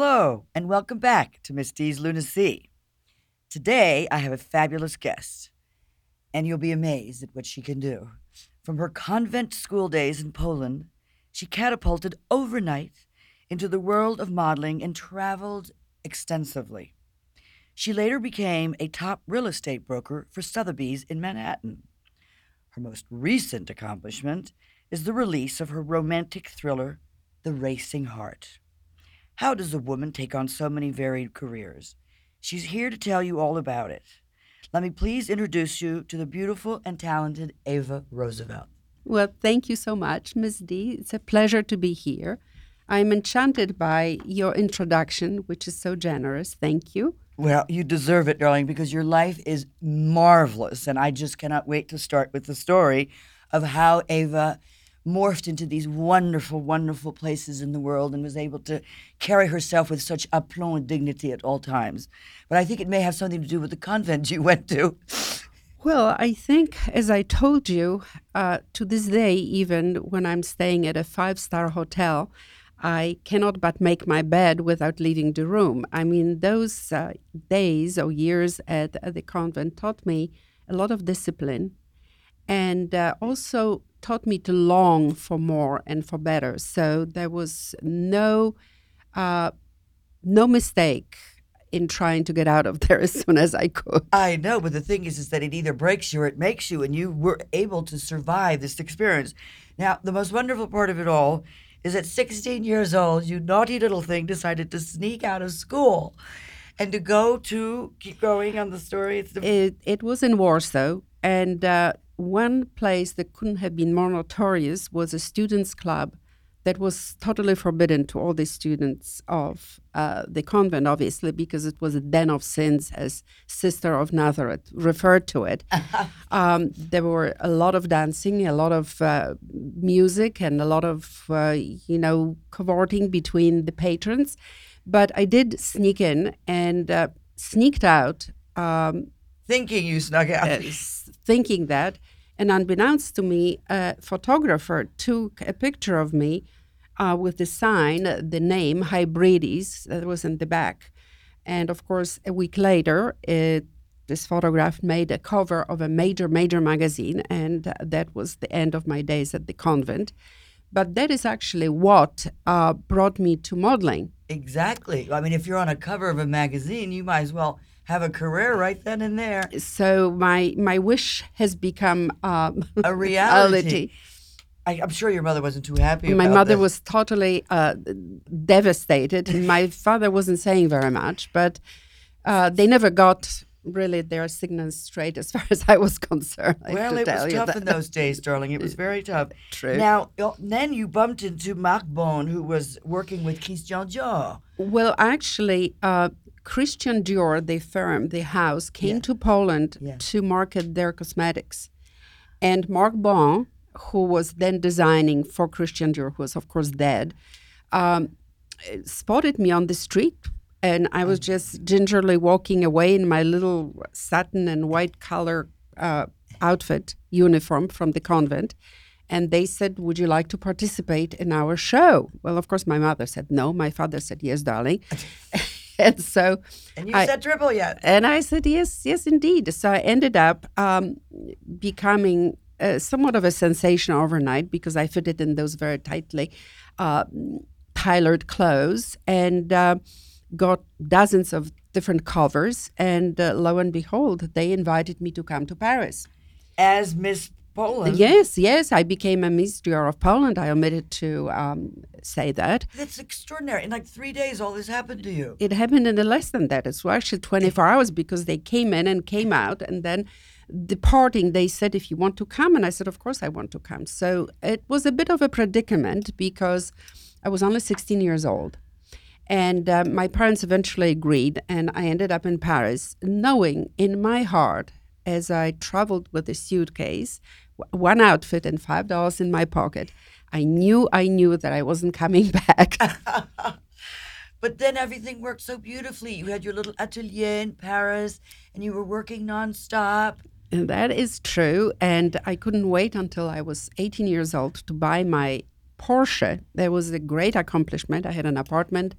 Hello, and welcome back to Miss D's Lunacy. Today, I have a fabulous guest, and you'll be amazed at what she can do. From her convent school days in Poland, she catapulted overnight into the world of modeling and traveled extensively. She later became a top real estate broker for Sotheby's in Manhattan. Her most recent accomplishment is the release of her romantic thriller, The Racing Heart. How does a woman take on so many varied careers? She's here to tell you all about it. Let me please introduce you to the beautiful and talented Eva Roosevelt. Well, thank you so much, Ms. D. It's a pleasure to be here. I'm enchanted by your introduction, which is so generous. Thank you. Well, you deserve it, darling, because your life is marvelous. And I just cannot wait to start with the story of how Eva morphed into these wonderful, wonderful places in the world and was able to carry herself with such aplomb and dignity at all times. But I think it may have something to do with the convent you went to. Well, I think, as I told you, uh, to this day, even when I'm staying at a five star hotel, I cannot but make my bed without leaving the room. I mean, those uh, days or years at, at, the convent taught me a lot of discipline and uh, also taught me to long for more and for better. So there was no uh, no mistake in trying to get out of there as soon as I could. I know, but the thing is, is that it either breaks you or it makes you, and you were able to survive this experience. Now, the most wonderful part of it all is at 16 years old, you naughty little thing decided to sneak out of school and to go to keep going on the story. The- it, it was in Warsaw, and uh, one place that couldn't have been more notorious was a students' club that was totally forbidden to all the students of uh, the convent, obviously, because it was a den of sins, as Sister of Nazareth referred to it. um, there were a lot of dancing, a lot of uh, music, and a lot of, uh, you know, cavorting between the patrons. But I did sneak in and uh, sneaked out. Um, thinking you snuck out. Thinking that. And unbeknownst to me, a photographer took a picture of me uh, with the sign, the name Hybrydy, that was in the back. And of course, a week later, it, this photograph made a cover of a major, major magazine. And that was the end of my days at the convent. But that is actually what uh, brought me to modeling. Exactly. I mean, if you're on a cover of a magazine, you might as well have a career right then and there. So my my wish has become um, a reality. I, am sure your mother wasn't too happy. My mother this. was totally uh, devastated. my father wasn't saying very much, but uh, they never got really their signals straight as far as I was concerned. well, it was tough in those days, darling. It was very tough. True. Now, then you bumped into Marc Bohan, who was working with Christian Dior. Well, actually, uh, Christian Dior, the firm, the house, came yeah. to Poland yeah. to market their cosmetics. And Marc Bohan, who was then designing for Christian Dior, who was, of course, dead, um, spotted me on the street. And I was just gingerly walking away in my little satin and white color uh, outfit uniform from the convent. And they said, Would you like to participate in our show? Well, of course, my mother said no. My father said, Yes, darling. and so and you I, said triple yet. and i said yes yes indeed. So i ended up um, becoming uh, somewhat of a sensation overnight because i fitted in those very tightly uh, tailored clothes and uh, got dozens of different covers. And uh, lo and behold they invited me to come to paris. As miss Poland. Yes, yes. I became a Miss Dior of Poland. I omitted to um, say that. That's extraordinary. In like three days, all this happened to you. It happened in less than that. It's actually 24 hours because they came in and came out. And then departing, they said, if you want to come. And I said, of course I want to come. So it was a bit of a predicament because I was only 16 years old. And uh, my parents eventually agreed, and I ended up in Paris, knowing in my heart as I traveled with a suitcase, one outfit and five dollars in my pocket. I knew I knew that I wasn't coming back. but then everything worked so beautifully. You had your little atelier in Paris and you were working nonstop. And that is true. And I couldn't wait until I was 18 years old to buy my Porsche. That was a great accomplishment. I had an apartment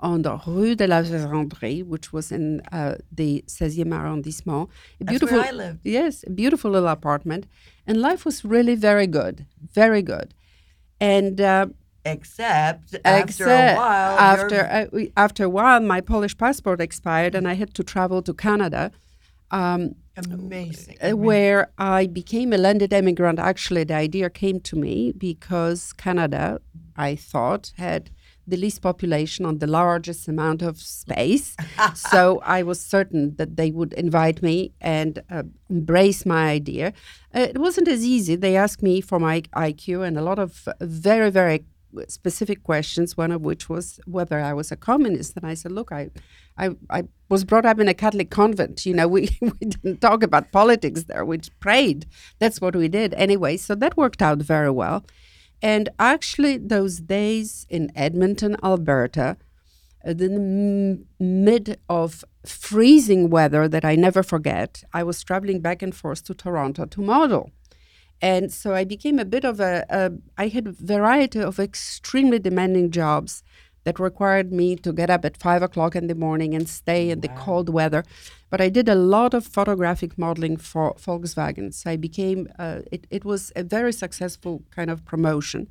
on the Rue de la Vérendrye, which was in uh, the 16e arrondissement. A beautiful, That's where I lived. Yes, a beautiful little apartment. And life was really very good, very good. And uh, except after a while, after uh, after a while, my Polish passport expired, and I had to travel to Canada. Um, Amazing. Uh, where I became a landed immigrant. Actually, the idea came to me because Canada, I thought, had the least population on the largest amount of space. so I was certain that they would invite me and uh, embrace my idea. Uh, it wasn't as easy. They asked me for my IQ and a lot of very, very specific questions, one of which was whether I was a communist. And I said, look, I, I, I was brought up in a Catholic convent. You know, we, we didn't talk about politics there. We prayed. That's what we did anyway. So that worked out very well. And actually, those days in Edmonton, Alberta, uh, the mid of freezing weather that I never forget, I was traveling back and forth to Toronto to model. And so I became a bit of a, a I had a variety of extremely demanding jobs that required me to get up at five o'clock in the morning and stay in wow. the cold weather. But I did a lot of photographic modeling for Volkswagen. So I became, uh, it, it was a very successful kind of promotion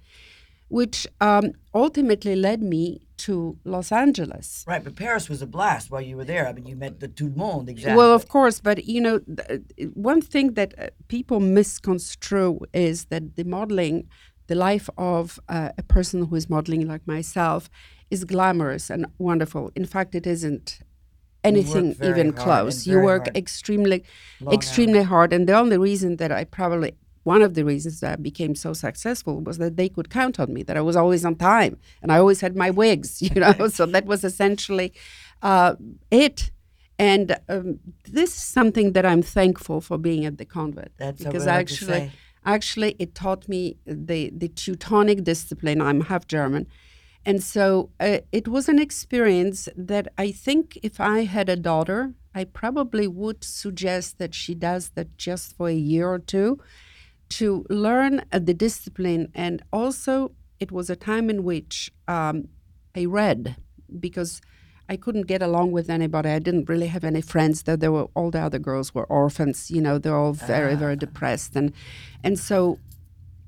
which um, ultimately led me to Los Angeles. Right, but Paris was a blast while you were there. I mean, you met the tout le monde, exactly. Well, of course, but you know, th- one thing that uh, people misconstrue is that the modeling, the life of uh, a person who is modeling like myself, is glamorous and wonderful. In fact, it isn't anything even close. You work hard. extremely, Long extremely hours. hard, and the only reason that I probably one of the reasons that I became so successful was that they could count on me, that I was always on time and I always had my wigs, you know. so that was essentially uh, it. And um, this is something that I'm thankful for being at the convent That's because actually, actually, it taught me the the Teutonic discipline. I'm half German, and so uh, it was an experience that I think if I had a daughter, I probably would suggest that she does that just for a year or two to learn uh, the discipline. And also, it was a time in which um, I read because I couldn't get along with anybody. I didn't really have any friends. That there were all the other girls were orphans. You know, they're all very, very ah. depressed, and and so,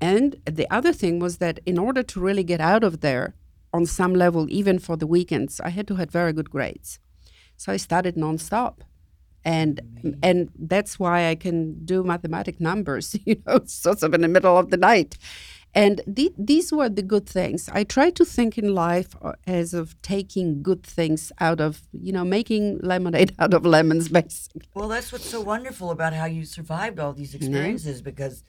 and the other thing was that in order to really get out of there on some level, even for the weekends, I had to have very good grades. So I studied nonstop and and that's why I can do mathematic numbers, you know, sort of in the middle of the night. And the, these were the good things. I try to think in life uh, as of taking good things out of, you know, making lemonade out of lemons, basically. Well, that's what's so wonderful about how you survived all these experiences, mm-hmm. because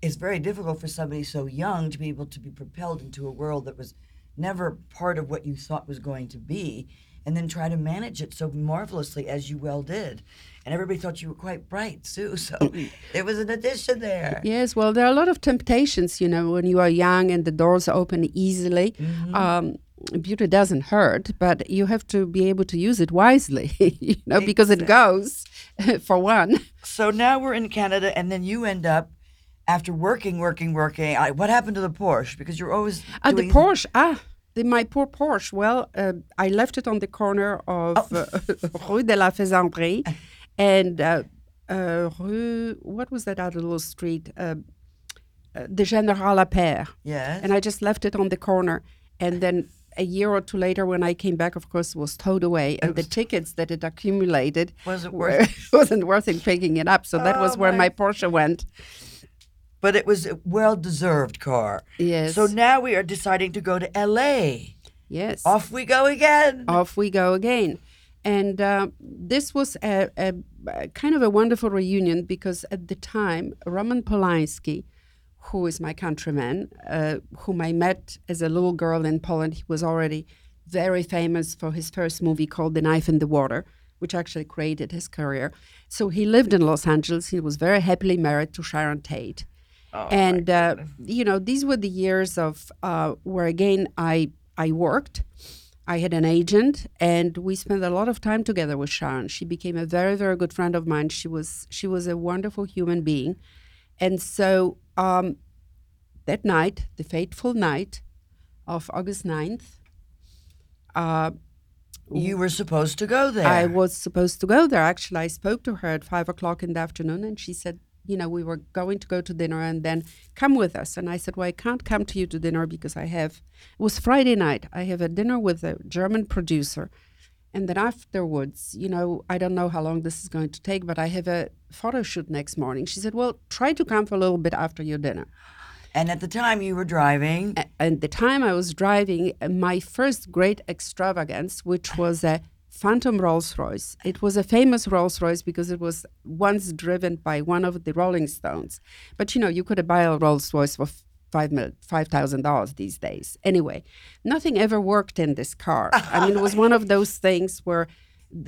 it's very difficult for somebody so young to be able to be propelled into a world that was never part of what you thought was going to be and then try to manage it so marvelously as you well did. And everybody thought you were quite bright, Sue. So there was an addition there. Yes, well, there are a lot of temptations, you know, when you are young and the doors open easily. Mm-hmm. Um, beauty doesn't hurt, but you have to be able to use it wisely, you know, exactly. because it goes, for one. So now we're in Canada, and then you end up after working, working, working. I, what happened to the Porsche? Because you're always uh, the Porsche. Ah, the, my poor Porsche. Well, uh, I left it on the corner of oh. uh, Rue de la Faisanderie and uh, uh, Rue, what was that other little street? Uh, uh the General Appert. Yes. And I just left it on the corner. And then a year or two later, when I came back, of course, it was towed away, and the tickets that it accumulated wasn't worth wasn't worth it picking it up. So that oh was where my, my Porsche went but it was a well deserved car. Yes. So now we are deciding to go to LA. Yes. Off we go again. Off we go again. And uh, this was a, a, a, kind of a wonderful reunion because at the time, Roman Polanski, who is my countryman, uh, whom I met as a little girl in Poland, he was already very famous for his first movie called The Knife in the Water, which actually created his career. So he lived in Los Angeles. He was very happily married to Sharon Tate. Oh, and uh, you know these were the years of uh, where again I I worked. I had an agent, and we spent a lot of time together with Sharon. She became a very very good friend of mine. She was she was a wonderful human being, and so um, that night, the fateful night of August 9th, uh, You were supposed to go there. I was supposed to go there. Actually, I spoke to her at five o'clock in the afternoon, and she said, you know, we were going to go to dinner and then come with us. And I said, well, I can't come to you to dinner because I have, it was Friday night. I have a dinner with a German producer. And then afterwards, you know, I don't know how long this is going to take, but I have a photo shoot next morning. She said, well, try to come for a little bit after your dinner. And at the time you were driving. At the time I was driving, my first great extravagance, which was a Phantom Rolls Royce. It was a famous Rolls Royce because it was once driven by one of the Rolling Stones. But you know, you could buy a Rolls Royce for five five thousand dollars these days. Anyway, nothing ever worked in this car. I mean, it was one of those things where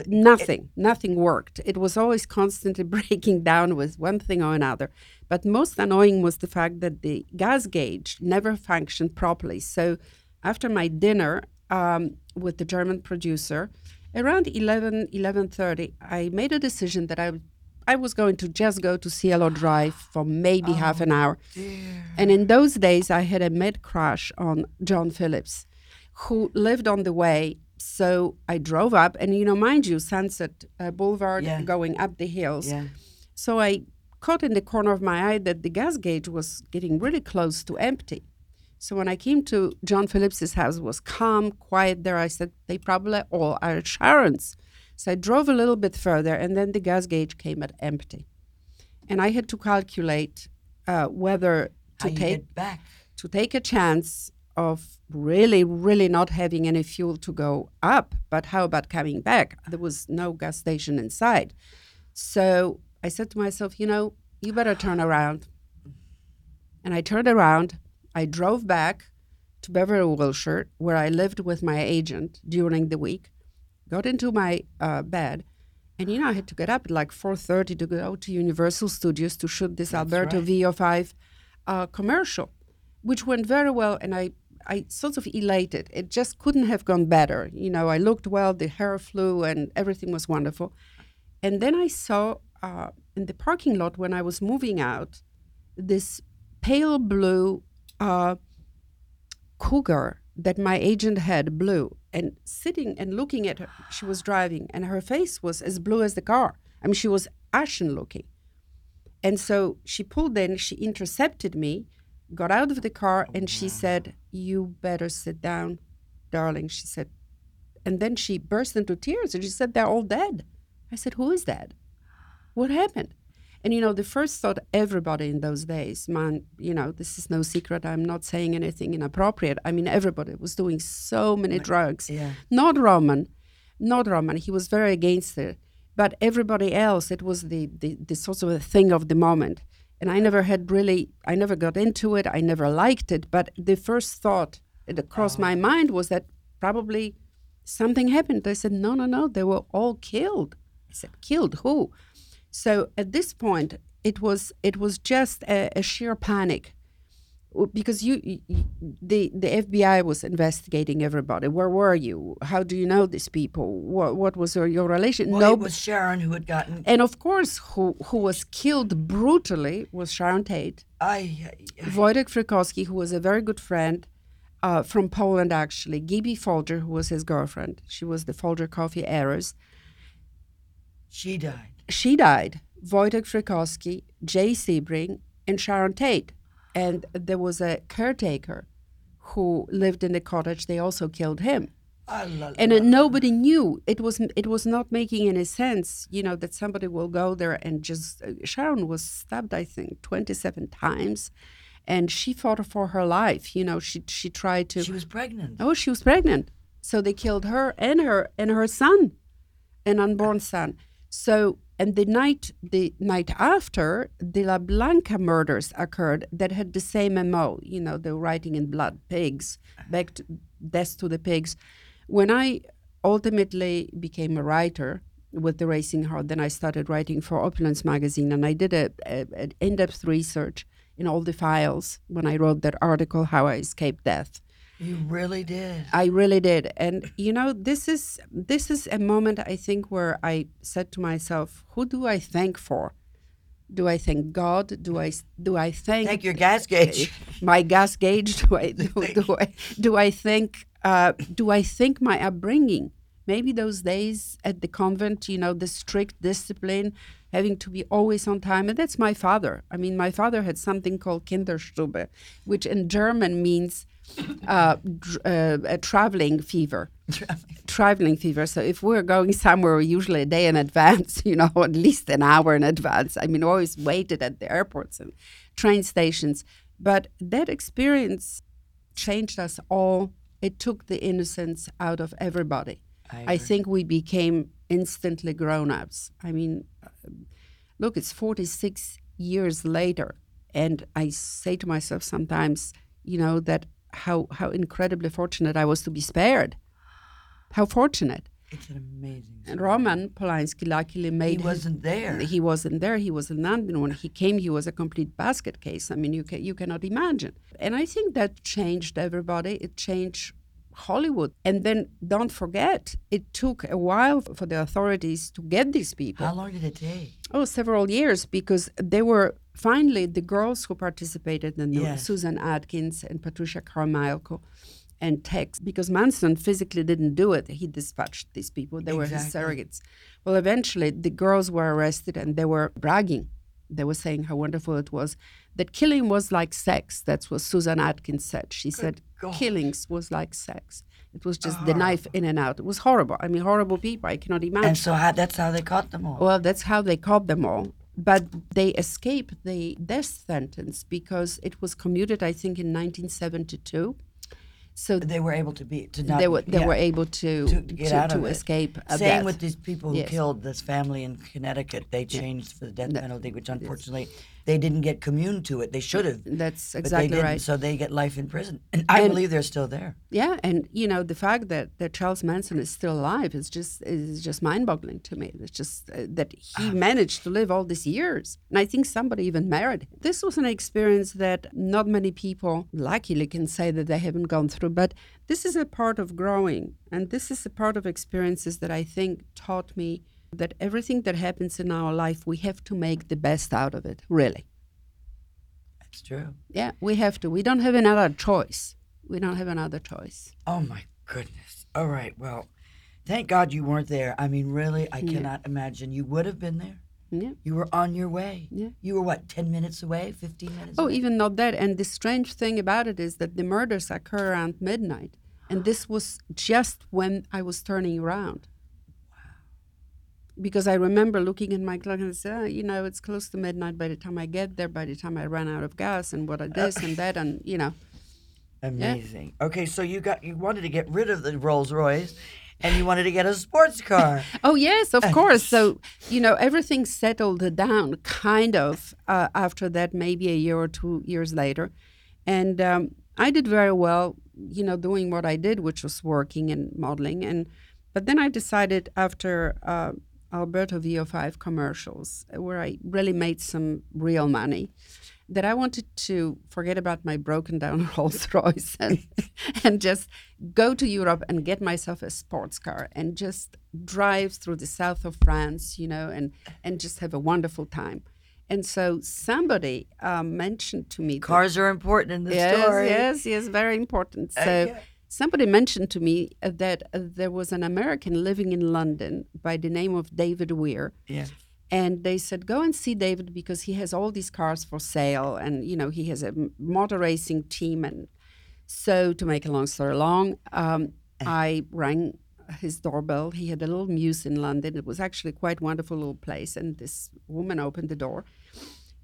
nothing, nothing worked. It was always constantly breaking down with one thing or another. But most annoying was the fact that the gas gauge never functioned properly. So after my dinner um, with the German producer, around 11 11:30 I made a decision that I I was going to just go to Cielo Drive for maybe oh, half an hour. Dear. And in those days I had a mad crush on John Phillips who lived on the way so I drove up and you know mind you Sunset uh, Boulevard yeah. going up the hills. Yeah. So I caught in the corner of my eye that the gas gauge was getting really close to empty. So when I came to John Phillips's house, it was calm, quiet there. I said, they probably all are Sharon's. So I drove a little bit further, and then the gas gauge came at empty. And I had to calculate uh, whether to take back to take a chance of really, really not having any fuel to go up, but how about coming back? There was no gas station inside. So I said to myself, you know, you better turn around. And I turned around I drove back to Beverly, Wilshire, where I lived with my agent during the week, got into my uh, bed, and you know I had to get up at like 4:30 to go to Universal Studios to shoot this That's Alberto right. VO5 uh, commercial, which went very well, and I I sort of elated. It just couldn't have gone better. You know, I looked well, the hair flew, and everything was wonderful. And then I saw uh, in the parking lot when I was moving out this pale blue uh, cougar that my agent had blue and sitting and looking at her she was driving and her face was as blue as the car. I mean she was ashen looking. And so she pulled in she intercepted me got out of the car and she said you better sit down darling she said. And then she burst into tears and she said they're all dead. I said who is that? What happened and you know, the first thought everybody in those days, man, you know, this is no secret. I'm not saying anything inappropriate. I mean, everybody was doing so many drugs. Yeah. Not Roman, not Roman. He was very against it. But everybody else, it was the, the, the sort of a thing of the moment. And I never had really, I never got into it. I never liked it. But the first thought that crossed oh. my mind was that probably something happened. I said, no, no, no, they were all killed. I said, killed who? So at this point, it was it was just a, a sheer panic because you, you, the the FBI was investigating everybody. Where were you? How do you know these people? What what was your, your relation? Well, no, it was Sharon who had gotten. And of course, who who was killed brutally was Sharon Tate. I, I Wojtek Frykowski, who was a very good friend. Uh, from Poland, actually, Gibby Folger, who was his girlfriend. She was the Folger Coffee heiress. She died she died. Wojtek Frykowski, Jay Sebring, and Sharon Tate. And there was a caretaker who lived in the cottage. They also killed him. and uh, nobody knew. It was it was not making any sense, you know, that somebody will go there and just. Uh, Sharon was stabbed, I think, twenty seven times, and she fought for her life. You know, she she tried to. She was pregnant. Oh, she was pregnant. So they killed her and her and her son, an unborn son. So and the night the night after, the LaBianca murders occurred that had the same MO, you know, the writing in blood, pigs, back to death to the pigs. When I ultimately became a writer with the Racing Heart, then I started writing for Opulence magazine, and I did a, a, an in-depth research in all the files when I wrote that article, "How I Escaped Death." You really did. I really did. And you know, this is this is a moment I think where I said to myself, who do I thank for? Do I thank God? Do I do I thank Thank your gas gauge. My gas gauge. Do I do, do I do I thank uh, do I think my upbringing? maybe those days at the convent, you know, the strict discipline, having to be always on time. And that's my father. I mean, my father had something called Kinderstube, which in German means uh, dr- uh, a traveling fever. traveling fever. So if we're going somewhere, usually a day in advance, you know, at least an hour in advance. I mean, always waited at the airports and train stations. But that experience changed us all. It took the innocence out of everybody. I, I think we became instantly grown ups. I mean, uh, look, it's 46 years later. And I say to myself sometimes, you know, that how, how incredibly fortunate I was to be spared. How fortunate. It's an amazing. And Roman Polanski luckily made. He wasn't there. He wasn't there. He was in London when he came. He was a complete basket case. I mean, you can, you cannot imagine. And I think that changed everybody. It changed Hollywood. And then don't forget, it took a while for the authorities to get these people. How long did it take? Oh, several years because they were finally the girls who participated in the yes. Susan Atkins and Patricia Carmichael and Tex because Manson physically didn't do it. He dispatched these people. They exactly. were his surrogates. Well, eventually the girls were arrested and they were bragging. They were saying how wonderful it was that killing was like sex. That's what Susan Atkins said. She Good said God. killings was like sex. It was just the ah. knife in and out. It was horrible. I mean, horrible people. I cannot imagine. And so how, that's how they caught them all. Well, that's how they caught them all. But they escaped the death sentence because it was commuted, I think, in 1972. So they were able to be to not. They were they yeah, were able to to, get to, out of to escape. Same death. with these people who yes. killed this family in Connecticut. They changed yeah. for the death penalty, which unfortunately they didn't get commune to it. They should have. That's exactly right. So they get life in prison, and I and, believe they're still there. Yeah, and you know the fact that, that Charles Manson is still alive is just is just mind-boggling to me. It's just uh, that he uh, managed to live all these years, and I think somebody even married him. This was an experience that not many people, luckily, can say that they haven't gone through. But this is a part of growing, and this is a part of experiences that I think taught me that everything that happens in our life, we have to make the best out of it, really. That's true. Yeah, we have to. We don't have another choice. We don't have another choice. Oh, my goodness. All right. Well, thank God you weren't there. I mean, really, I yeah. cannot imagine. You would have been there. Yeah. You were on your way. Yeah. You were what, 10 minutes away, 15 minutes Oh, away? even not that. And the strange thing about it is that the murders occur around midnight. And this was just when I was turning around because I remember looking at my clock and say, oh, you know, it's close to midnight by the time I get there, by the time I run out of gas and what I this and that and you know. Amazing. Yeah. Okay, so you got you wanted to get rid of the Rolls Royce and you wanted to get a sports car. oh yes, of course. So you know everything settled down kind of uh, after that, maybe a year or two years later, and um, I did very well. You know, doing what I did, which was working and modeling, and but then I decided after uh, Alberto VO5 commercials where I really made some real money that I wanted to forget about my broken down Rolls Royce and, and just go to Europe and get myself a sports car and just drive through the south of France, you know, and, and just have a wonderful time. And so somebody um, mentioned to me cars that, are important in the yes, story. Yes, yes, very important. So okay. Somebody mentioned to me uh, that uh, there was an American living in London by the name of David Weir. Yeah. And they said, go and see David because he has all these cars for sale and, you know, he has a motor racing team. And so, to make a long story long, um, eh. I rang his doorbell. He had a little mews in London. It was actually quite wonderful little place. And this woman opened the door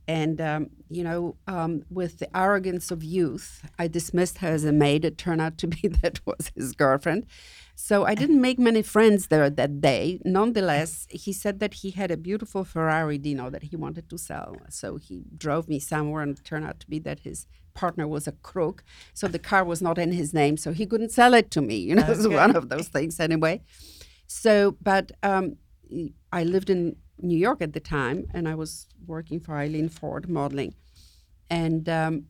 and, um, you know, um, with the arrogance of youth, I dismissed her as a maid. It turned out to be that was his girlfriend. So I didn't make many friends there that day. Nonetheless, he said that he had a beautiful Ferrari Dino that he wanted to sell. So he drove me somewhere, and it turned out to be that his partner was a crook. So the car was not in his name, so he couldn't sell it to me. You know, okay. it was one of those things anyway. So, but um, I lived in New York at the time, and I was working for Eileen Ford modeling. And um,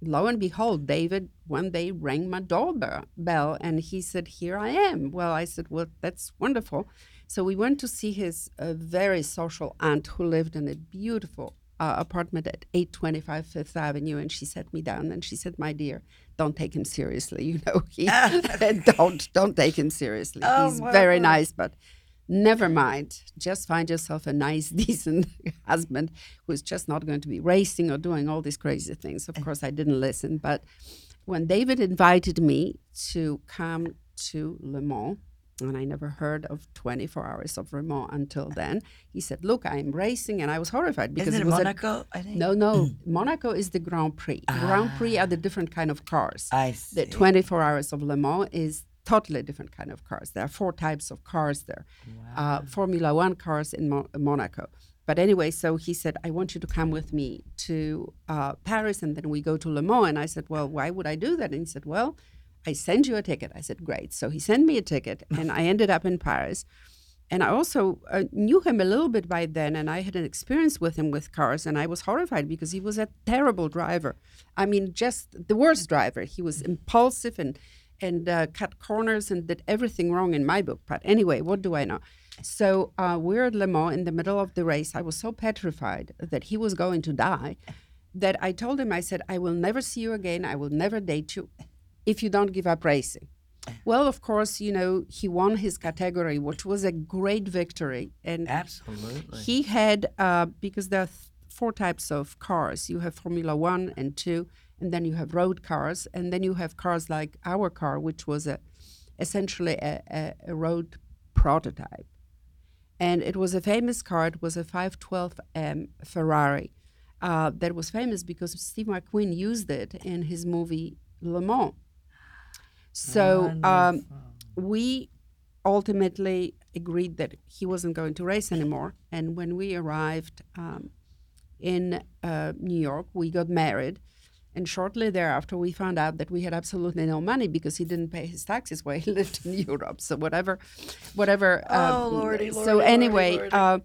lo and behold, David one day rang my doorbell and he said, Here I am. Well, I said, Well, that's wonderful. So we went to see his uh, very social aunt who lived in a beautiful uh, apartment at 825 Fifth Avenue, and she sat me down and she said, "My dear, don't take him seriously. You know, he, don't don't take him seriously. Oh, He's very nice, but." Never mind. Just find yourself a nice, decent husband who's just not going to be racing or doing all these crazy things. Of course, I didn't listen. But when David invited me to come to Le Mans, and I never heard of 24 hours of Le Mans until then. He said, "Look, I'm racing," and I was horrified because Isn't it, it Monaco. A, I think no, no, Monaco is the Grand Prix. Ah. Grand Prix are the different kind of cars. I see. The 24 hours of Le Mans is totally different kind of cars. There are four types of cars there. Wow. Uh, Formula One cars in Mo- Monaco. But anyway, so he said, I want you to come with me to uh, Paris and then we go to Le Mans. And I said, Well, why would I do that? And he said, Well, I send you a ticket. I said, Great. So he sent me a ticket and I ended up in Paris. And I also uh, knew him a little bit by then, and I had an experience with him with cars, and I was horrified because he was a terrible driver. I mean, just the worst driver. He was impulsive and and uh, cut corners and did everything wrong in my book. But anyway, what do I know? So uh, we're at Le Mans in the middle of the race. I was so petrified that he was going to die that I told him, I said, I will never see you again. I will never date you if you don't give up racing. Well, of course, you know, he won his category, which was a great victory. And absolutely. He had, uh, because there are four types of cars you have Formula One and two and then you have road cars, and then you have cars like our car, which was a essentially a, a, a road prototype. And it was a famous car. It was a 512M Ferrari uh, that was famous because Steve McQueen used it in his movie Le Mans. So um, we ultimately agreed that he wasn't going to race anymore. And when we arrived um, in uh, New York, we got married. And shortly thereafter, we found out that we had absolutely no money because he didn't pay his taxes while he lived in Europe. So whatever, whatever. Oh, um, lordy, lordy, So anyway, lordy, lordy. Uh,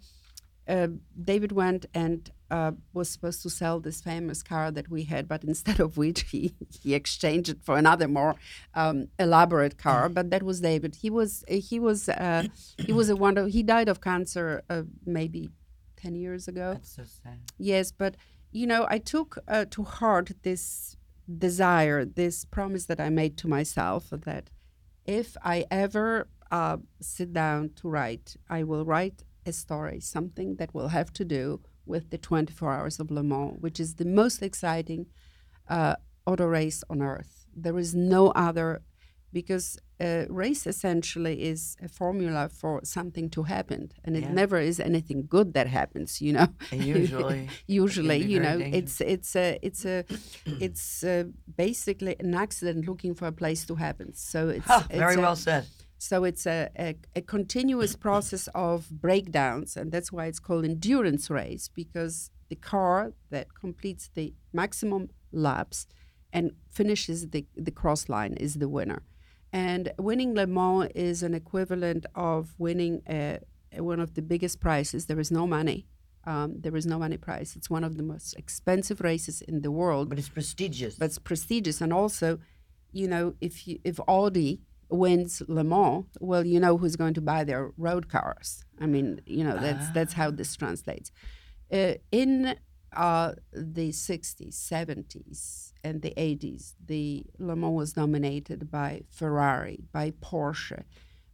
uh, David went and uh, was supposed to sell this famous car that we had, but instead of which he, he exchanged it for another more um, elaborate car. But that was David. He was he was uh, he was a wonder. He died of cancer uh, maybe ten years ago. That's so sad. Yes, but you know, I took uh, to heart this desire, this promise that I made to myself that if I ever uh, sit down to write, I will write a story, something that will have to do with the 24 Hours of Le Mans, which is the most exciting uh, auto race on earth. There is no other because a race essentially is a formula for something to happen and it yeah. never is anything good that happens you know usually usually you know dangerous. it's it's a it's a it's a basically an accident looking for a place to happen so it's, huh, it's very a, well said so it's a, a, a continuous process of breakdowns and that's why it's called endurance race because the car that completes the maximum laps and finishes the, the cross line is the winner and winning Le Mans is an equivalent of winning a, a, one of the biggest prizes. There is no money. Um, there is no money prize. It's one of the most expensive races in the world. But it's prestigious. But it's prestigious, and also, you know, if you, if Audi wins Le Mans, well, you know who's going to buy their road cars. I mean, you know, that's ah. that's how this translates. Uh, in uh, the 60s, 70s, and the 80s, the Le Mans was dominated by Ferrari, by Porsche,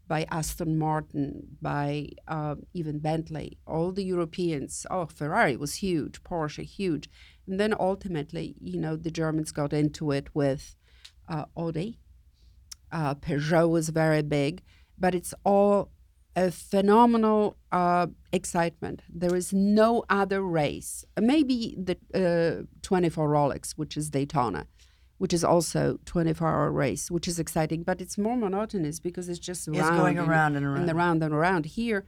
by Aston Martin, by uh, even Bentley. All the Europeans, oh, Ferrari was huge, Porsche huge. And then ultimately, you know, the Germans got into it with uh, Audi. Uh, Peugeot was very big, but it's all a phenomenal uh, excitement. There is no other race, maybe the uh, 24 Rolex, which is Daytona, which is also 24 hour race, which is exciting, but it's more monotonous because it's just it's going around and, and around and around and around. Here,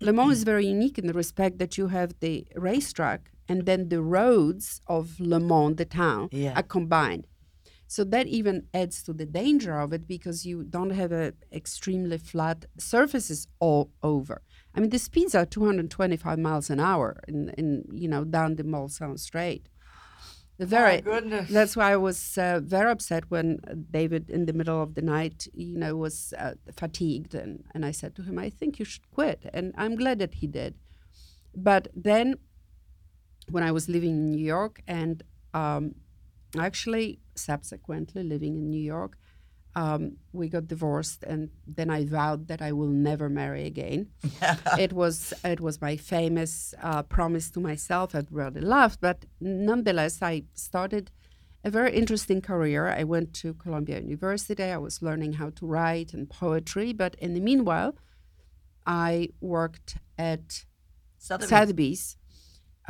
Le Mans is very unique in the respect that you have the racetrack and then the roads of Le Mans, the town, yeah. are combined. So that even adds to the danger of it because you don't have a extremely flat surfaces all over. I mean, the speeds are 225 miles an hour in, in you know down the Mulsanne Straight. The very goodness. That's why I was uh, very upset when David, in the middle of the night, you know, was uh, fatigued, and and I said to him, "I think you should quit," and I'm glad that he did. But then when I was living in New York, and um, actually subsequently living in New York, um, we got divorced, and then I vowed that I will never marry again. it was it was my famous uh, promise to myself. I'd really loved, but nonetheless, I started a very interesting career. I went to Columbia University. I was learning how to write and poetry, but in the meanwhile, I worked at Sotheby's. Sotheby's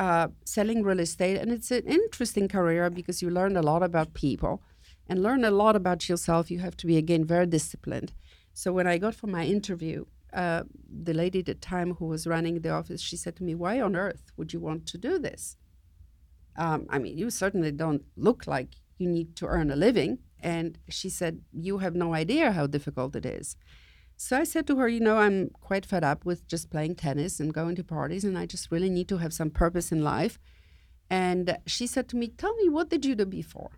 uh, selling real estate, and it's an interesting career because you learn a lot about people and learn a lot about yourself. You have to be again very disciplined. So when I got for my interview, uh, the lady at the time who was running the office, she said to me, "Why on earth would you want to do this? Um, I mean, you certainly don't look like you need to earn a living." And she said, "You have no idea how difficult it is." So I said to her, you know, I'm quite fed up with just playing tennis and going to parties, and I just really need to have some purpose in life. And she said to me, Tell me, what did you do before?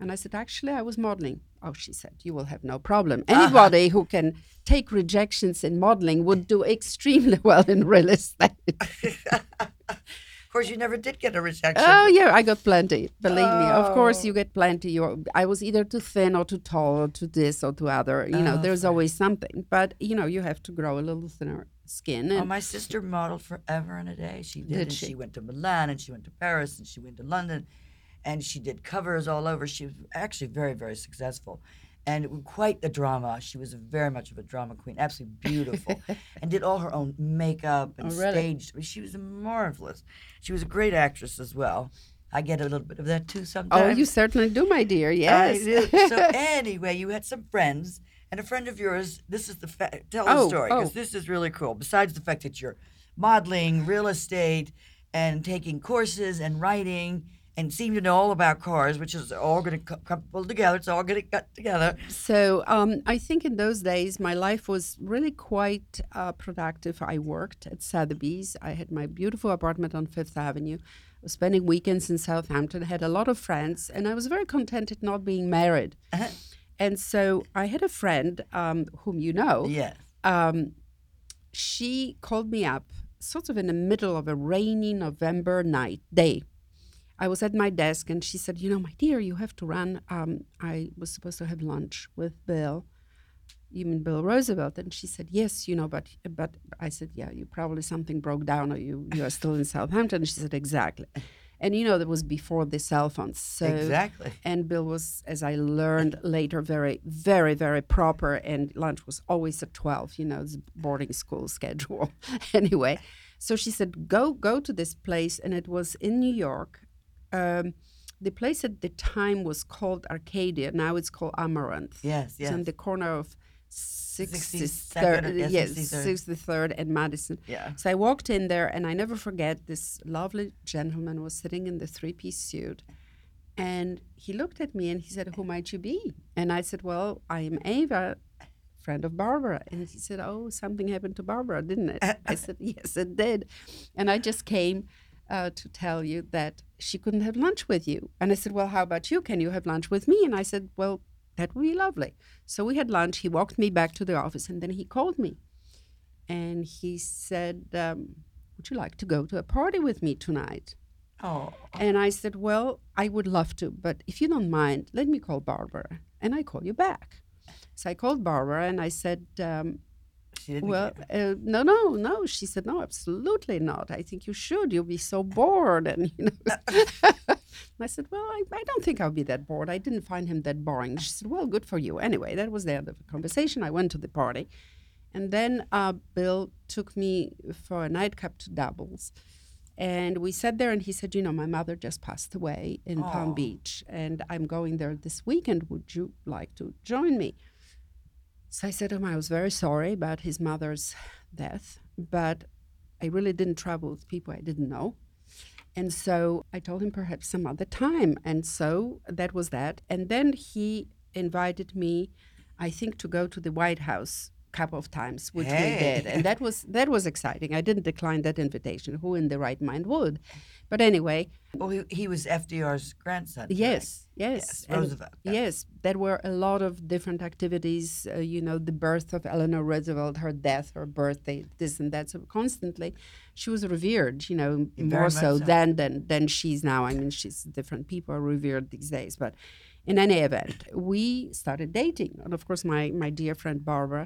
And I said, Actually, I was modeling. Oh, she said, You will have no problem. Uh-huh. Anybody uh-huh. who can take rejections in modeling would do extremely well in real estate. Of course, you never did get a rejection. Oh yeah, I got plenty. Believe oh. me. Of course, oh. you get plenty. You're, I was either too thin or too tall or to this or to other. You know, oh, there's always something. But you know, you have to grow a little thinner skin. oh, my sister modeled forever and a day. She did. did she? she went to Milan and she went to Paris and she went to London, and she did covers all over. She was actually very, very successful and quite a drama. She was very much of a drama queen, absolutely beautiful, and did all her own makeup and oh, really? staged. She was marvelous. She was a great actress as well. I get a little bit of that too sometimes. Oh, you certainly do, my dear. Yes. so anyway, you had some friends, and a friend of yours. This is the fa- tell the oh, story because oh. this is really cool. Besides the fact that you're modeling, real estate, and taking courses and writing and seem to know all about cars, which is all going to couple together. It's all going to cut together. So um, I think in those days, my life was really quite uh, productive. I worked at Sotheby's. I had my beautiful apartment on Fifth Avenue. I was spending weekends in Southampton. I had a lot of friends, and I was very contented not being married. Uh-huh. And so I had a friend um, whom you know. Yes. Um, she called me up, sort of in the middle of a rainy November night day I was at my desk and she said, You know, my dear, you have to run. Um, I was supposed to have lunch with Bill. You mean Bill Roosevelt? And she said, Yes, you know, but but I said, Yeah, you probably something broke down or you, you are still in Southampton. And she said, Exactly. And you know, that was before the cell phones. So, exactly. And Bill was, as I learned later, very, very, very proper. And lunch was always at 12, you know, it's boarding school schedule. anyway, so she said, Go, go to this place. And it was in New York um, the place at the time was called Arcadia. Now it's called Amaranth. Yes, yes. It's on the corner of 63rd, yes, 63rd and Madison. Yeah. So I walked in there, and I never forget this lovely gentleman was sitting in the three-piece suit, and he looked at me and he said, "Who might you be?" And I said, "Well, I am Ava." Friend of Barbara, and he said, "Oh, something happened to Barbara, didn't it?" I said, "Yes, it did," and I just came uh, to tell you that she couldn't have lunch with you. And I said, Well, how about you? Can you have lunch with me? And I said, Well, that would be lovely. So we had lunch. He walked me back to the office and then he called me. And he said, um, Would you like to go to a party with me tonight? Oh. And I said, Well, I would love to, but if you don't mind, let me call Barbara and I call you back. So I called Barbara and I said, um, she didn't. Well, uh, no, no, no. She said, no, absolutely not. I think you should. You'll be so bored. And you know, I said, well, I, I don't think I'll be that bored. I didn't find him that boring. She said, well, good for you. Anyway, that was the end of the conversation. I went to the party, and then uh, Bill took me for a nightcap to Doubles. And we sat there, and he said, You know, my mother just passed away in Aww. Palm Beach, and I'm going there this weekend. Would you like to join me? So I said to him, I was very sorry about his mother's death, but I really didn't travel with people I didn't know. And so I told him perhaps some other time. And so that was that. And then he invited me, I think, to go to the White House couple of times, which Hey. we did, and that was that was exciting. I didn't decline that invitation. Who in the right mind would? But anyway, Well, he, he was FDR's grandson. yes, yes, Yes, and Roosevelt, yeah. Yes, there were a lot of different activities. Uh, you know, the birth of Eleanor Roosevelt, her death, her birthday, this and that. So constantly, she was revered. You know, Very more so so. than than than she's now. I mean, she's different. People are revered these days, but. In any event, we started dating, and of course, my my dear friend Barbara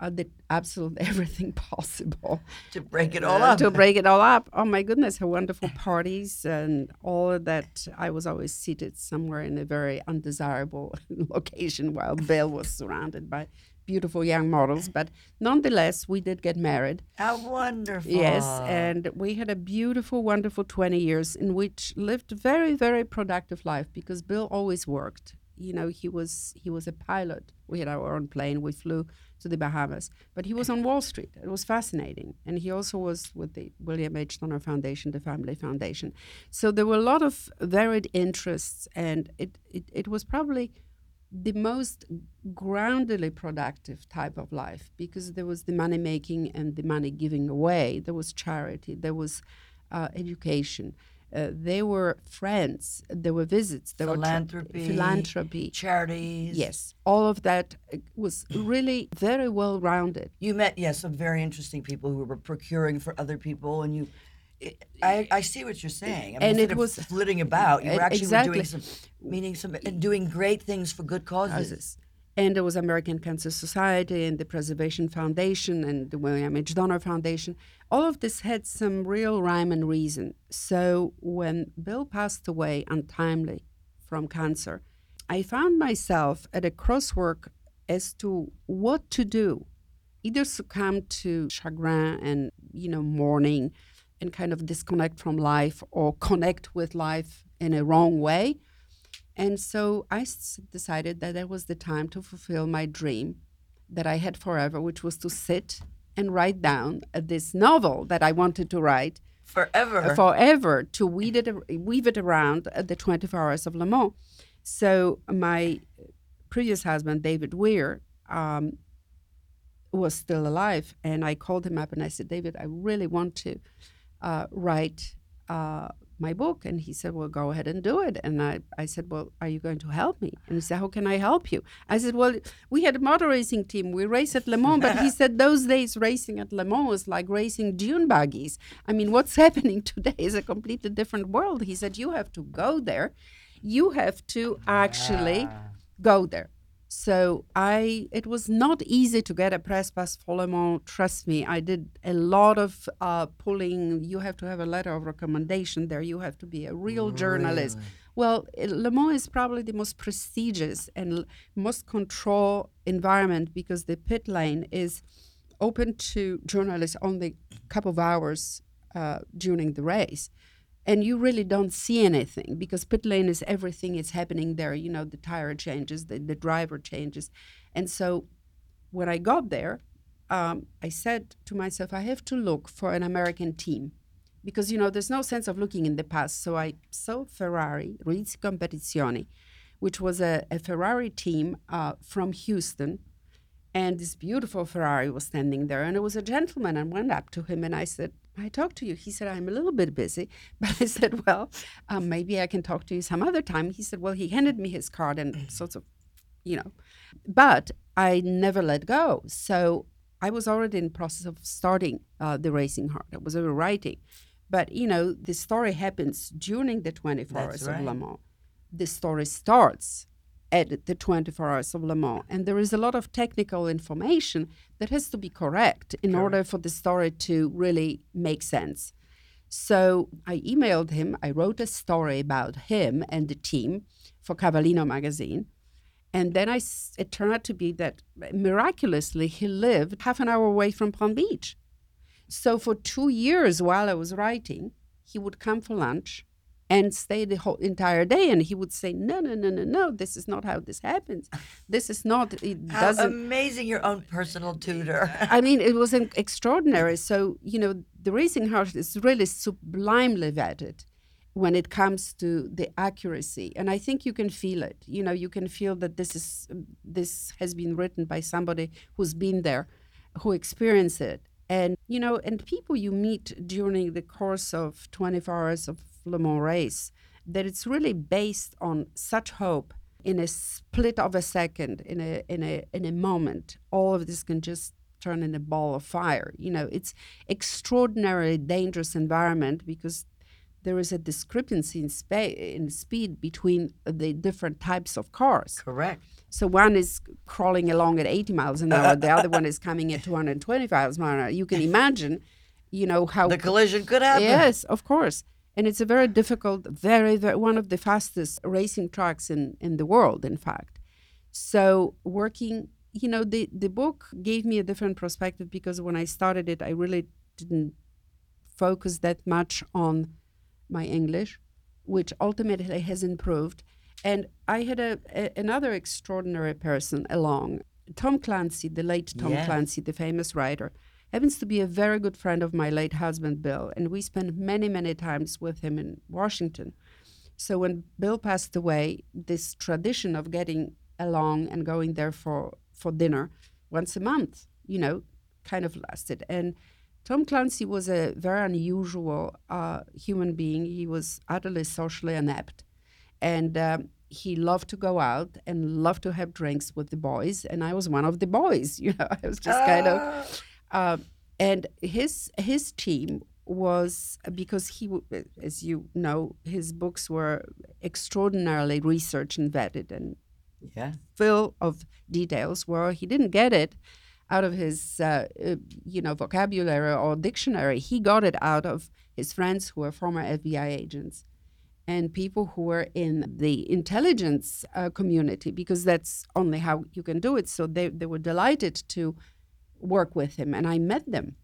uh, did absolutely everything possible To break it all uh, up. to break it all up. Oh my goodness, her wonderful parties and all of that. I was always seated somewhere in a very undesirable location while Bill was surrounded by beautiful young models. But nonetheless, we did get married. How wonderful. Yes, and we had a beautiful, wonderful 20 years in which lived very, very productive life because Bill always worked. You know, he was he was a pilot. We had our own plane. We flew to the Bahamas, but he was on Wall Street. It was fascinating, and he also was with the William H. Donner Foundation, the Family Foundation. So there were a lot of varied interests, and it it, it was probably the most groundedly productive type of life because there was the money making and the money giving away. There was charity. There was uh, education. Uh, there were friends. There were visits. There were tra- Philanthropy. philanthropy. Charities. Yes, all of that uh, was really very well rounded. You met, yes, some very interesting people who were procuring for other people, and you. It, I, I see what you're saying. I mean, And it was- flitting about. You were actually were doing exactly. some, meeting some, and doing great things for good causes. And there was American Cancer Society and the Preservation Foundation and the William H. Donner Foundation. All of this had some real rhyme and reason. So when Bill passed away untimely from cancer, I found myself at a crosswork as to what to do. Either succumb to chagrin and, you know, mourning and kind of disconnect from life or connect with life in a wrong way. And so I decided that that was the time to fulfill my dream that I had forever, which was to sit and write down uh, this novel that I wanted to write Forever. uh, forever to weave it, weave it around uh, the 24 hours of Le Mans. So my previous husband, David Weir, um, was still alive, and I called him up and I said, David, I really want to uh, write uh, my book. And he said, Well, go ahead and do it. And I, I said, Well, are you going to help me? And he said, How can I help you? I said, Well, we had a motor racing team. We race at Le Mans. But he said, Those days racing at Le Mans was like racing dune buggies. I mean, what's happening today is a completely different world. He said, You have to go there. You have to actually ah. go there. So I, it was not easy to get a press pass for Le Mans. Trust me, I did a lot of uh, pulling. You have to have a letter of recommendation there. You have to be a real journalist. Well, Le Mans is probably the most prestigious and most control environment because the pit lane is open to journalists only a couple of hours uh, during the race and you really don't see anything because pit lane is everything is happening there you know the tire changes the, the driver changes. And so when i got there um, i said to myself i have to look for an american team because you know there's no sense of looking in the past. So i saw ferrari Risi Competizione which was a, a ferrari team uh, from houston. And this beautiful Ferrari was standing there, and it was a gentleman. I went up to him and I said, I talked to you. He said, I'm a little bit busy. But I said, Well, um, maybe I can talk to you some other time. He said, Well, he handed me his card and sort of, you know. But I never let go. So I was already in process of starting uh, the Racing Heart. I was already writing. But, you know, the story happens during the 24 That's hours right. of Le Mans. The story starts at the 24 hours of Le Mans. And there is a lot of technical information that has to be correct in order for the story to really make sense. So I emailed him. I wrote a story about him and the team for Cavallino magazine. And then I, it turned out to be that miraculously he lived half an hour away from Palm Beach. So for two years while I was writing, he would come for lunch and stay the whole entire day. And he would say, "No, no, no, no, no. This is not how this happens. This is not. It How doesn't." amazing your own personal tutor. I mean, it was extraordinary. So you know, the Racing Heart is really sublimely vetted when it comes to the accuracy, and I think you can feel it. You know, you can feel that this is this has been written by somebody who's been there. who experienced it. And, you know, and people you meet during the course of 24 hours of Le Mans race, that it's really based on such hope in a split of a second, in a, in a, in a moment. All of this can just turn in a ball of fire. You know, it's extraordinarily dangerous environment because there is a discrepancy in, spa- in speed between the different types of cars. Correct. So one is crawling along at 80 miles an hour, the other one is coming at 225 miles an hour. You can imagine, you know, how the collision could happen. Yes, of course. And it's a very difficult, very, very one of the fastest racing tracks in, in the world, in fact. So working, you know, the, the book gave me a different perspective because when I started it, I really didn't focus that much on my English, which ultimately has improved. And I had a, a another extraordinary person along, Tom Clancy, the late Tom. Clancy, the famous writer, happens to be a very good friend of my late husband Bill, and we spent many many times with him in Washington. So when Bill passed away, this tradition of getting along and going there for for dinner once a month, you know, kind of lasted and Tom Clancy was a very unusual uh, human being. He was utterly socially inept, and um, he loved to go out and loved to have drinks with the boys. And I was one of the boys. You know, I was just kind of. Uh, and his his team was because he, as you know, his books were extraordinarily researched and vetted and yeah. full of details. Where he didn't get it out of his uh, uh, you know vocabulary or dictionary. He got it out of his friends who were former FBI agents and people who were in the intelligence uh, community because that's only how you can do it. So they, they were delighted to work with him, and I met them.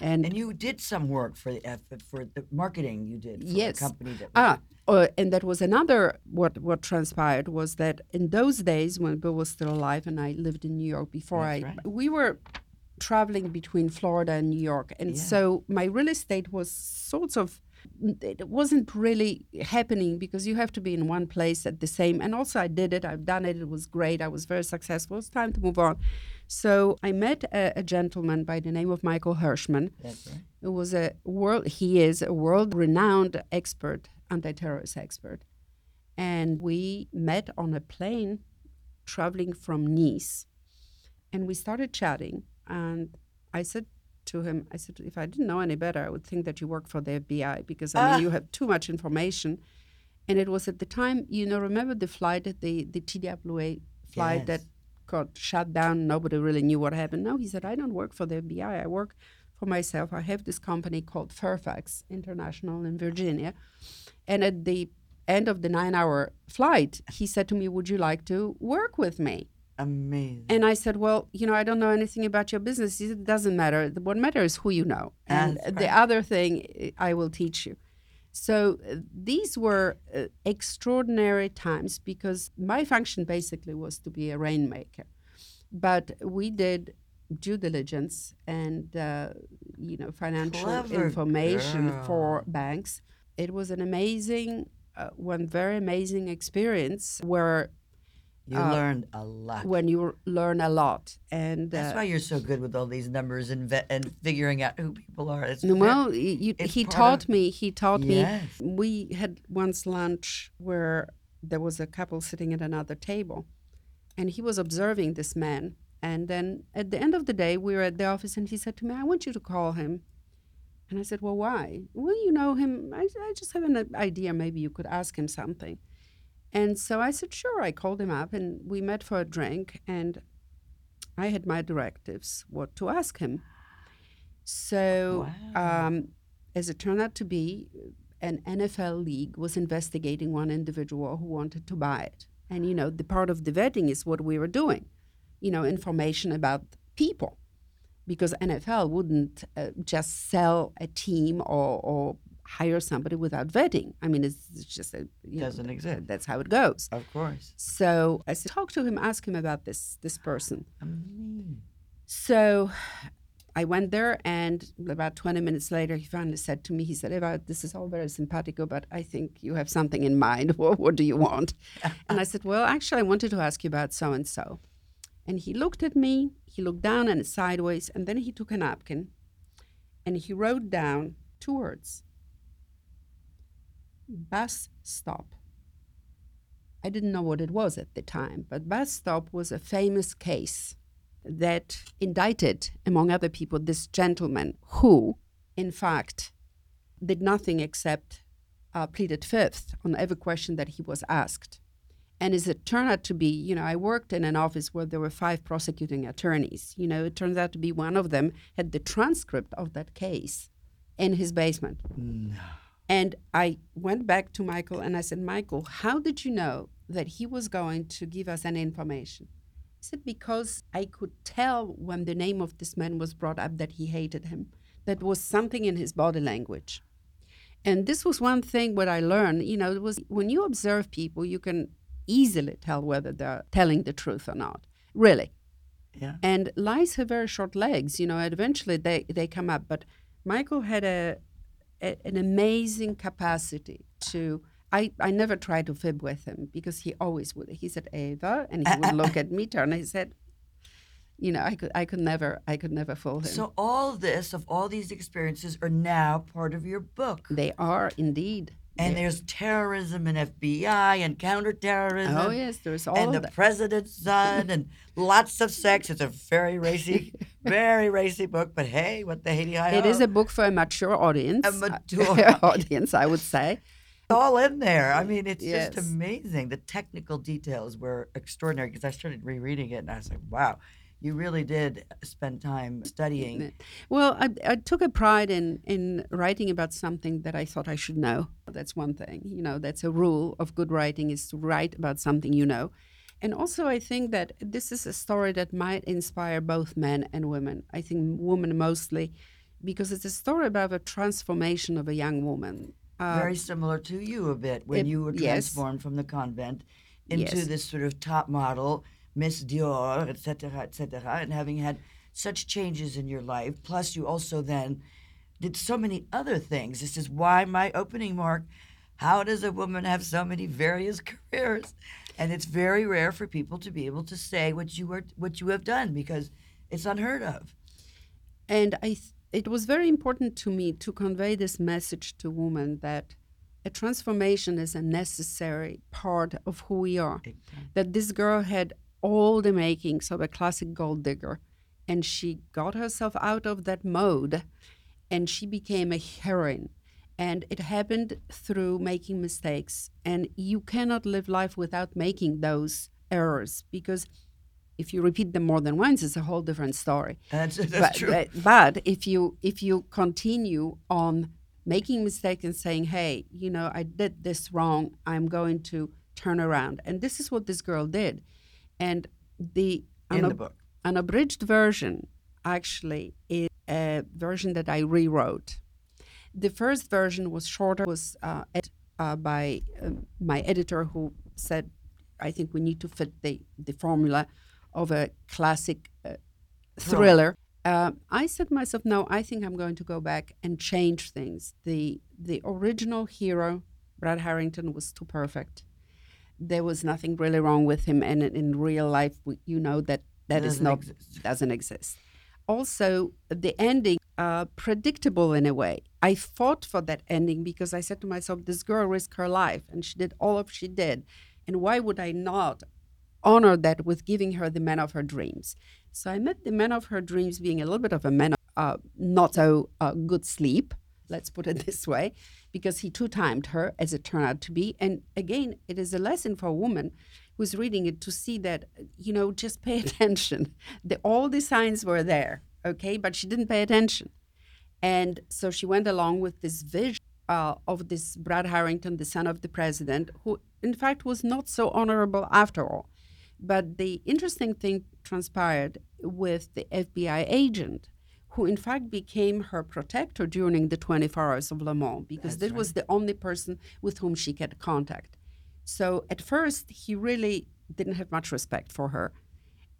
And, and you did some work for the for the marketing you did for yes. the company that ah, uh, and that was another what what transpired was that in those days when Bill was still alive and I lived in New York before That's I right. we were traveling between Florida and New York and yeah. so my real estate was sort of it wasn't really happening because you have to be in one place at the same and also I did it I've done it it was great I was very successful it's time to move on so I met a, a gentleman by the name of Michael Hershman That's right. who was a world he is a world renowned expert anti terrorist expert. And we met on a plane traveling from Nice. And we started chatting. And I said to him, I said, if I didn't know any better, I would think that you work for the FBI because I mean, ah. you have too much information. And it was at the time, you know, remember the flight, the, the TWA flight yes. that got shut down? Nobody really knew what happened. No, he said, I don't work for the FBI. I work for myself. I have this company called Fairfax International in Virginia. And at the end of the nine hour flight, he said to me, Would you like to work with me? Amazing. And I said, Well, you know, I don't know anything about your business. He said, It doesn't matter. What matters is who you know. And That's the right. other thing I will teach you. So uh, these were uh, extraordinary times because my function basically was to be a rainmaker. But we did due diligence and uh, you know financial Clever information girl. for banks it was an amazing, uh, one very amazing experience where you uh, learned a lot. when you learn a lot, and That's uh, why you're so good with all these numbers and ve- and figuring out who people are. It's well, you, he taught of- me. He taught Yes. me. We had once lunch where there was a couple sitting at another table, and he was observing this man. And then at the end of the day, we were at the office, and he said to me, "I want you to call him." And I said, Well, why? Well, you know him. I, I just have an idea. Maybe you could ask him something. And so I said, Sure. I called him up and we met for a drink. And I had my directives what to ask him. So, Wow. um, as it turned out to be, an NFL league was investigating one individual who wanted to buy it. And, you know, the part of the vetting is what we were doing, you know, information about people because NFL wouldn't uh, just sell a team or, or hire somebody without vetting. I mean, it's, it's just a, Doesn't exist. That's how it goes. Of course. So I said, talk to him, ask him about this this person. So I went there, and about 20 minutes later, he finally said to me, he said, Eva, this is all very simpatico, but I think you have something in mind. what, what do you want? and I said, well, actually, I wanted to ask you about so and so. And he looked at me, he looked down and sideways, and then he took a napkin and he wrote down two words bus stop. I didn't know what it was at the time, but bus stop was a famous case that indicted, among other people, this gentleman who, in fact, did nothing except uh, pleaded fifth on every question that he was asked. And as it turned out to be, you know, I worked in an office where there were five prosecuting attorneys. You know, it turns out to be one of them had the transcript of that case in his basement. No. And I went back to Michael and I said, Michael, how did you know that he was going to give us any information? He said, because I could tell when the name of this man was brought up that he hated him. That was something in his body language. And this was one thing what I learned, you know, it was when you observe people, you can easily tell whether they're telling the truth or not. Really. Yeah. And lies have very short legs, you know, eventually they, they come up. But Michael had a, a an amazing capacity to I, I never tried to fib with him because he always would. He said Ava, and he would look at me, turn. And he said, you know, I could I could never I could never fool him. So all this of all these experiences are now part of your book. They are indeed. And there's terrorism and FBI and counterterrorism. Oh yes, there's all and the that. president's son and lots of sex. It's a very racy, very racy book. But hey, what the Haiti hi It is a book for a mature audience. A uh, mature audience, I would say. It's all in there. I mean, it's yes. just amazing. The technical details were extraordinary because I started rereading it and I was like, wow you really did spend time studying. Well, I, I, took a pride in in writing about something that I thought I should know. That's one thing. You know, that's a rule of good writing is to write about something you know. And also, I think that this is a story that might inspire both men and women. I think women mostly, because it's a story about a transformation of a young woman. Uh, Very similar to you a bit when it, you were transformed yes. from the convent into yes. this sort of top model Miss Dior, etc., etc., and having had such changes in your life, plus you also then did so many other things. This is why my opening mark. How does a woman have so many various careers? And it's very rare for people to be able to say what you were what you have done because it's unheard of. And I th- it was very important to me to convey this message to women that a transformation is a necessary part of who we are. Exactly. That this girl had all the makings of a classic gold digger. And she got herself out of that mode and she became a heroine. And it happened through making mistakes. And you cannot live life without making those errors because if you repeat them more than once, it's a whole different story. That's, that's but, true. But, but if you if you continue on making mistakes and saying, "Hey, you know, I did this wrong. I'm going to turn around," and this is what this girl did. And the, in the book. An abridged version actually is a version that I rewrote. The first version was shorter, was uh, ed- uh, by uh, my editor who said, I think we need to fit the, the formula of a classic uh, thriller. Uh, I said to myself, no, I think I'm going to go back and change things. The the original hero, Brad Harrington, was too perfect there was nothing really wrong with him, and in real life, you know that that doesn't is not exist. doesn't exist. Also, the ending uh, predictable in a way. I fought for that ending because I said to myself, "This girl risked her life, and she did all of she did, and why would I not honor that with giving her the man of her dreams?" So I met the man of her dreams being a little bit of a man of uh, not so uh, good sleep, let's put it this way, because he two timed her, as it turned out to be. And again, it is a lesson for a woman who's reading it to see that, you know, just pay attention. The, all the signs were there, okay, but she didn't pay attention. And so she went along with this vision uh, of this Brad Harrington, the son of the president, who in fact was not so honorable after all. But the interesting thing transpired with the FBI agent who in fact became her protector during the 24 hours of Le Mans because That's this right. was the only person with whom she had contact. So at first, he really didn't have much respect for her.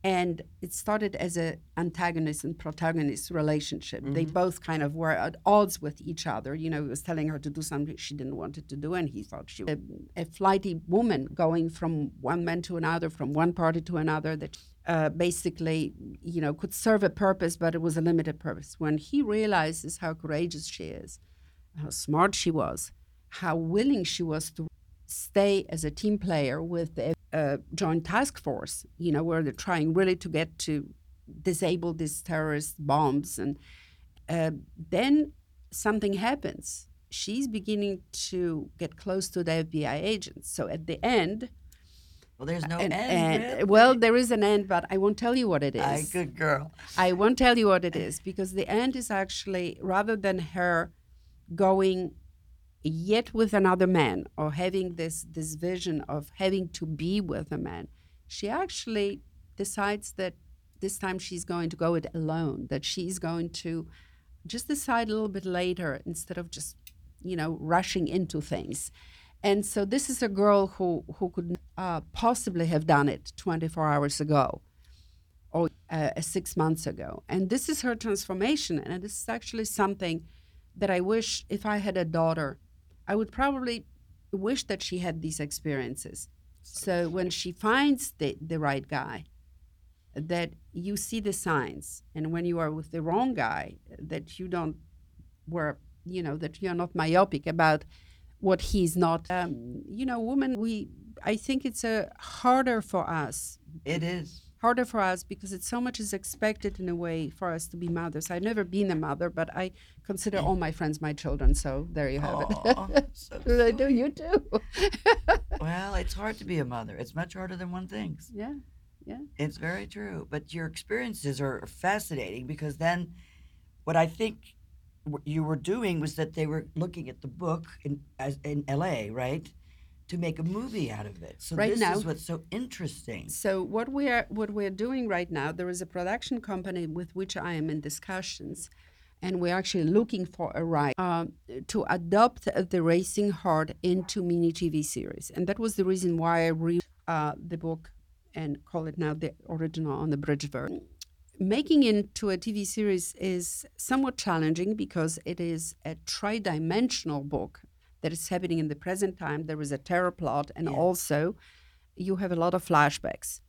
and it started as a antagonist and protagonist relationship. Mm-hmm. They both kind of were at odds with each other. You know, he was telling her to do something she didn't want it to do, and he thought she was a, a flighty woman going from one man to another, from one party to another. That uh, basically, you know, could serve a purpose, but it was a limited purpose. When he realizes how courageous she is, how smart she was, how willing she was to stay as a team player with a, joint task force, you know, where they're trying really to get to disable these terrorist bombs. And uh, then something happens. She's beginning to get close to the FBI agents. So at the end, well, there's no and, end. And, well, there is an end, but I won't tell you what it is. Aye, good girl. I won't tell you what it is because the end is actually rather than her going yet with another man or having this this vision of having to be with a man she actually decides that this time she's going to go it alone that she's going to just decide a little bit later instead of just you know rushing into things and so this is a girl who who could uh, possibly have done it 24 hours ago or uh, six months ago and this is her transformation and this is actually something that i wish if i had a daughter I would probably wish that she had these experiences. So when she finds the, the right guy, that you see the signs, and when you are with the wrong guy, that you don't were you know that you're not myopic about what he's not. Um, you know, women, we I think it's a harder for us. It is harder for us because it's so much is expected in a way for us to be mothers. I've never been a mother, but I consider all my friends my children. So there you have Aww, it. so I do you too. well, it's hard to be a mother. It's much harder than one thinks. Yeah, yeah. It's very true. But your experiences are fascinating because then, what I think you were doing was that they were looking at the book in as in L.A. Right to make a movie out of it. So right this now, is what's so interesting. So what we are what we're doing right now, there is a production company with which I am in discussions, and we're actually looking for a right uh, to adopt the Racing Heart into mini TV series, and that was the reason why I read uh, the book and call it now the original on the bridge version. Making into a TV series is somewhat challenging because it is a tri-dimensional book that is happening in the present time. There is a terror plot, and yeah. also you have a lot of flashbacks.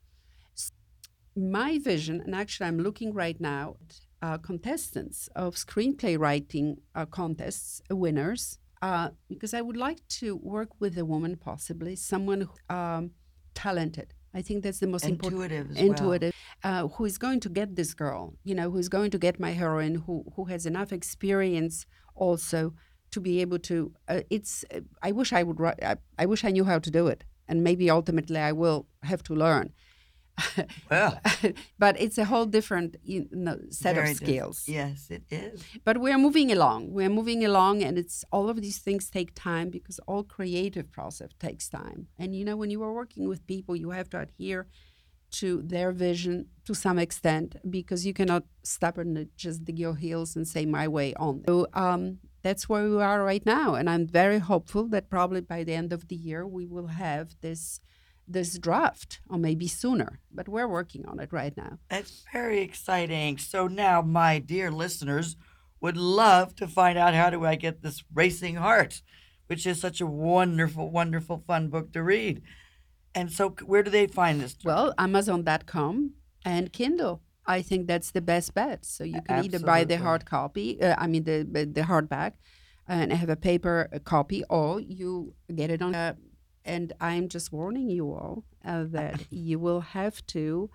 My vision, and actually, I'm looking right now at uh, contestants of screenplay writing uh, contests, uh, winners, uh, because I would like to work with a woman, possibly someone um, talented. I think that's the most intuitive important. Intuitive, well. who is going to get this girl? You know, who is going to get my heroine? Who who has enough experience also to be able to uh, it's uh, i wish i would I, I wish i knew how to do it and maybe ultimately i will have to learn well but it's a whole different you know, set Very of skills. Yes it is. But we're moving along. We're moving along and it's all of these things take time because all creative process takes time. And you know when you are working with people you have to adhere to their vision to some extent because you cannot stubbornly just dig your heels and say my way on. So um, that's where we are right now, and I'm very hopeful that probably by the end of the year we will have this this draft, or maybe sooner. But we're working on it right now. That's very exciting. So now, my dear listeners, would love to find out how do I get this Racing Heart, which is such a wonderful, wonderful, fun book to read. And so, where do they find this? Well, Amazon.com and Kindle. I think that's the best bet. So you can Absolutely. either buy the hard copy, uh, I mean the the hardback, and have a paper copy, or you get it on. Uh, and I'm just warning you all uh, that you will have to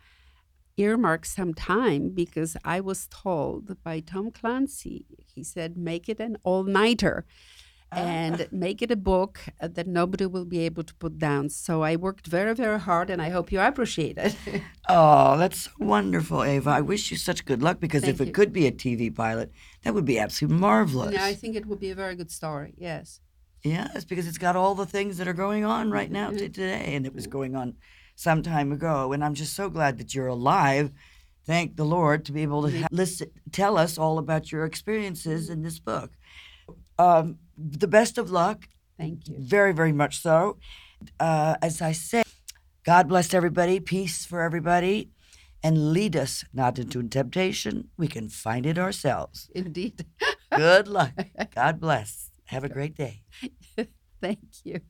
earmark some time because I was told by Tom Clancy, he said, make it an all nighter and make it a book that nobody will be able to put down. So I worked very, very hard, and I hope you appreciate it. oh, that's wonderful, Ava. I wish you such good luck because Thank if you. it could be a TV pilot, that would be absolutely marvelous. Yeah, I think it would be a very good story. Yes. Yes, because it's got all the things that are going on right now mm-hmm. today, and it was going on some time ago. And I'm just so glad that you're alive. Thank the Lord to be able to mm-hmm. listen, tell us all about your experiences in this book. Um, the best of luck. Thank you. Very, very much so. Uh, as I said, God bless everybody. Peace for everybody. and lead us not into temptation. We can find it ourselves. Indeed. Good luck. God bless. Have a great day. Thank you.